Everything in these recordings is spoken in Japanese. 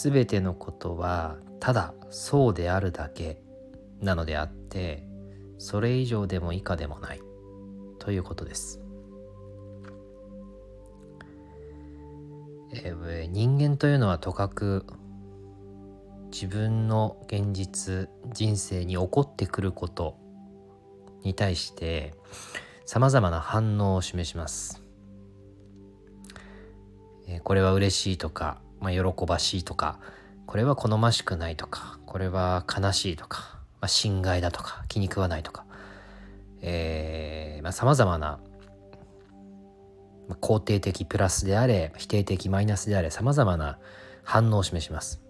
全てのことはただそうであるだけなのであってそれ以上でも以下でもないということです。えー、人間というのはとかく自分の現実人生に起こってくることに対してさまざまな反応を示します。えー、これは嬉しいとか、まあ、喜ばしいとかこれは好ましくないとかこれは悲しいとか、まあ、心外だとか気に食わないとかさまざ、まな肯定的プラスであれ否定的マイナスであれさまざまな反応を示します。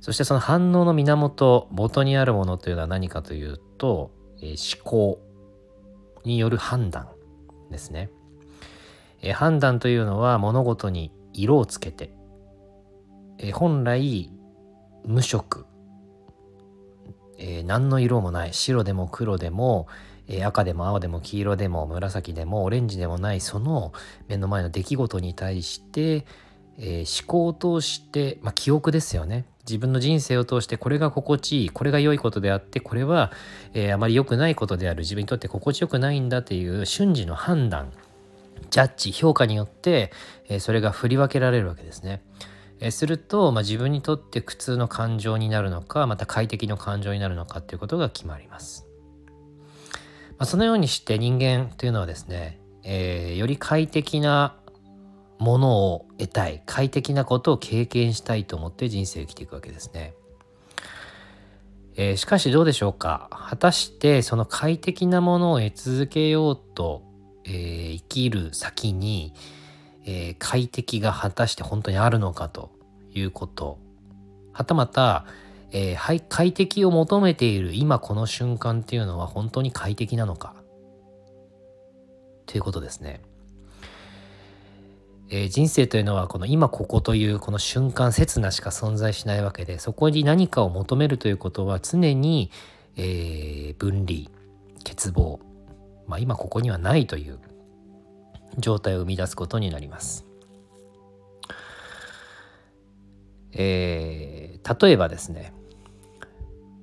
そしてその反応の源元にあるものというのは何かというと、えー、思考による判断ですね、えー、判断というのは物事に色をつけて、え、本来無色、えー、何の色もない。白でも黒でも、え赤でも青でも黄色でも紫でもオレンジでもない。その目の前の出来事に対して、えー、思考を通して、まあ、記憶ですよね。自分の人生を通してこれが心地いいこれが良いことであってこれは、え、あまり良くないことである。自分にとって心地よくないんだっていう瞬時の判断ジャッジ評価によって、え、それが振り分けられるわけですね。えすると、まあ、自分にとって苦痛の感情になるのかまた快適の感情になるのかっていうことが決まります。まあ、そのようにして人間というのはですね、えー、より快適なものを得たい快適なことを経験したいと思って人生を生きていくわけですね。えー、しかしどうでしょうか？果たしてその快適なものを得続けようと、えー、生きる先に、えー、快適が果たして本当にあるのかということ。はたまたえー、快適を求めている今この瞬間っていうのは本当に快適なのか。ということですね。えー、人生というのはこの今ここというこの瞬間刹那しか存在しないわけでそこに何かを求めるということは常に、えー、分離欠乏、まあ、今ここにはないという状態を生み出すことになります。えー、例えばですね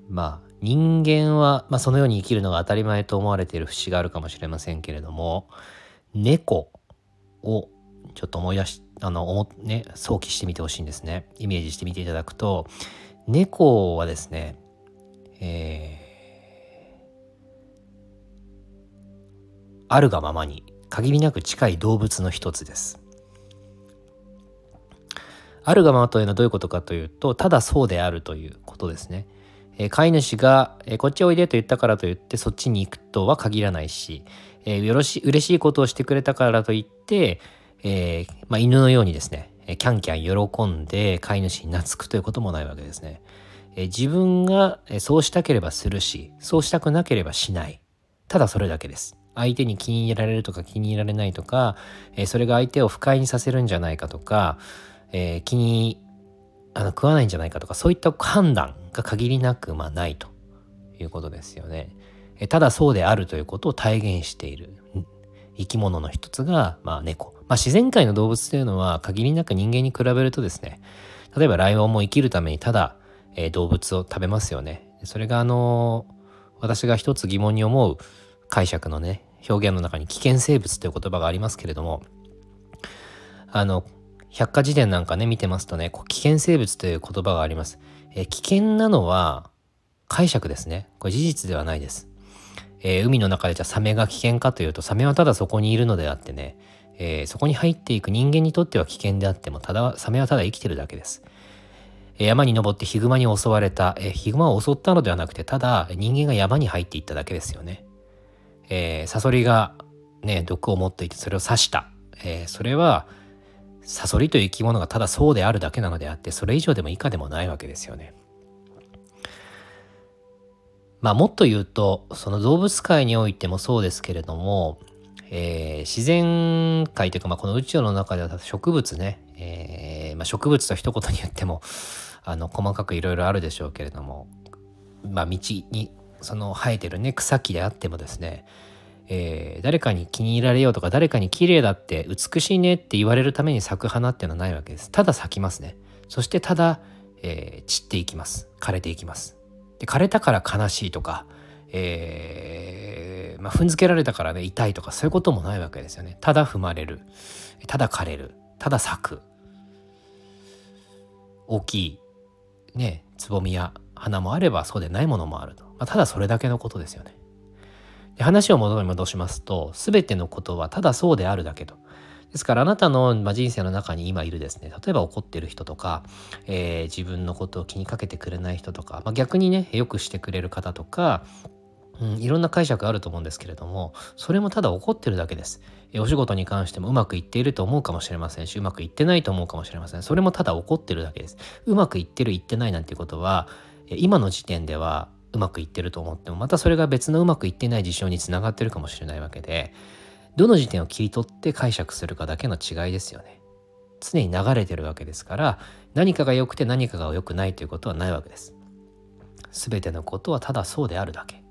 まあ人間は、まあ、そのように生きるのが当たり前と思われている節があるかもしれませんけれども猫をちょっと思い出しあのね想起してみてほしいんですねイメージしてみていただくと猫はですねえー、あるがままに限りなく近い動物の一つですあるがままというのはどういうことかというとただそうであるということですね。え、飼い主が、え、こっちおいでと言ったからといってそっちに行くとは限らないし、えー、よろし嬉しいことをしてくれたからといって、えーまあ、犬のようにですねキャンキャン喜んで飼い主に懐くということもないわけですね。え、自分がそうしたければするしそうしたくなければしないただそれだけです。相手に気に入られるとか気に入られないとか、えー、それが相手を不快にさせるんじゃないかとか、えー、気にあの食わないんじゃないかとかそういった判断が限りなくまあないということですよね。えただそうであるということを体現している生き物の一つが、まあ、猫。まあ、自然界の動物というのは限りなく人間に比べるとですね例えばライオンも生きるためにただ、えー、動物を食べますよね。それがあのー、私が一つ疑問に思う解釈のね表現の中に危険生物という言葉がありますけれどもあの百科事典なんかね、見てますとね、危険生物という言葉があります。え危険なのは解釈ですね。これ事実ではないです。えー、海の中でじゃあサメが危険かというと、サメはただそこにいるのであってね、えー、そこに入っていく人間にとっては危険であっても、ただ、サメはただ生きてるだけです。え、山に登ってヒグマに襲われた、えヒグマを襲ったのではなくて、ただ人間が山に入っていっただけですよね。えサソリがね、毒を持っていてそれを刺した。えそれは、サソリという生き物がただそうであるだけなのであってそれ以上でも以下でもないわけですよね。まあもっと言うとその動物界においてもそうですけれども、えー、自然界というか、まあ、この宇宙の中では植物ね、えーまあ、植物と一言に言ってもあの細かくいろいろあるでしょうけれども、まあ、道にその生えてるね草木であってもですねえー、誰かに気に入られようとか誰かに綺麗だって美しいねって言われるために咲く花っていうのはないわけです。ただ咲きますね。そしてただ、えー、散っていきます。枯れていきます。で枯れたから悲しいとか、えー、まあ、踏んづけられたからね痛いとかそういうこともないわけですよね。ただ踏まれる。ただ枯れる。ただ咲く。大きいねつぼみや花もあればそうでないものもあると、まあ、ただそれだけのことですよね。で話を元に戻しますと全てのことはただそうであるだけと。ですからあなたの、ま人生の中に今いるですね例えば怒ってる人とか、えー、自分のことを気にかけてくれない人とか、まあ、逆にねよくしてくれる方とかうん、いろんな解釈あると思うんですけれどもそれもただ怒ってるだけです。お仕事に関してもうまくいっていると思うかもしれませんしうまくいってないと思うかもしれません。それもただ怒ってるだけです。うまくいってるいってないなんていうことは今の時点ではうまくいってると思ってもまたそれが別のうまくいってない事象につながってるかもしれないわけでどの時点を切り取って解釈するかだけの違いですよね。常に流れてるわけですから何かが良くて何かが良くないということはないわけです。全てのことはただそうであるだけ。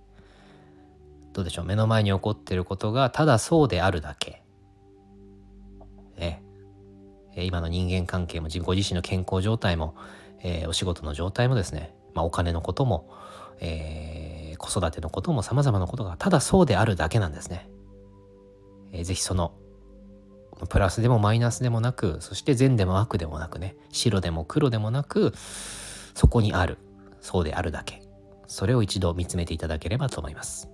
どうでしょう？目の前に起こってることがただそうであるだけ。ね、今の人間関係もご自身の健康状態も、えー、お仕事の状態もですね、まあ、お金のことも、えー、子育てのことも様々なことがただそうであるだけなんですね。えー、ぜひそのプラスでもマイナスでもなくそして善でも悪でもなくね白でも黒でもなくそこにあるそうであるだけそれを一度見つめていただければと思います。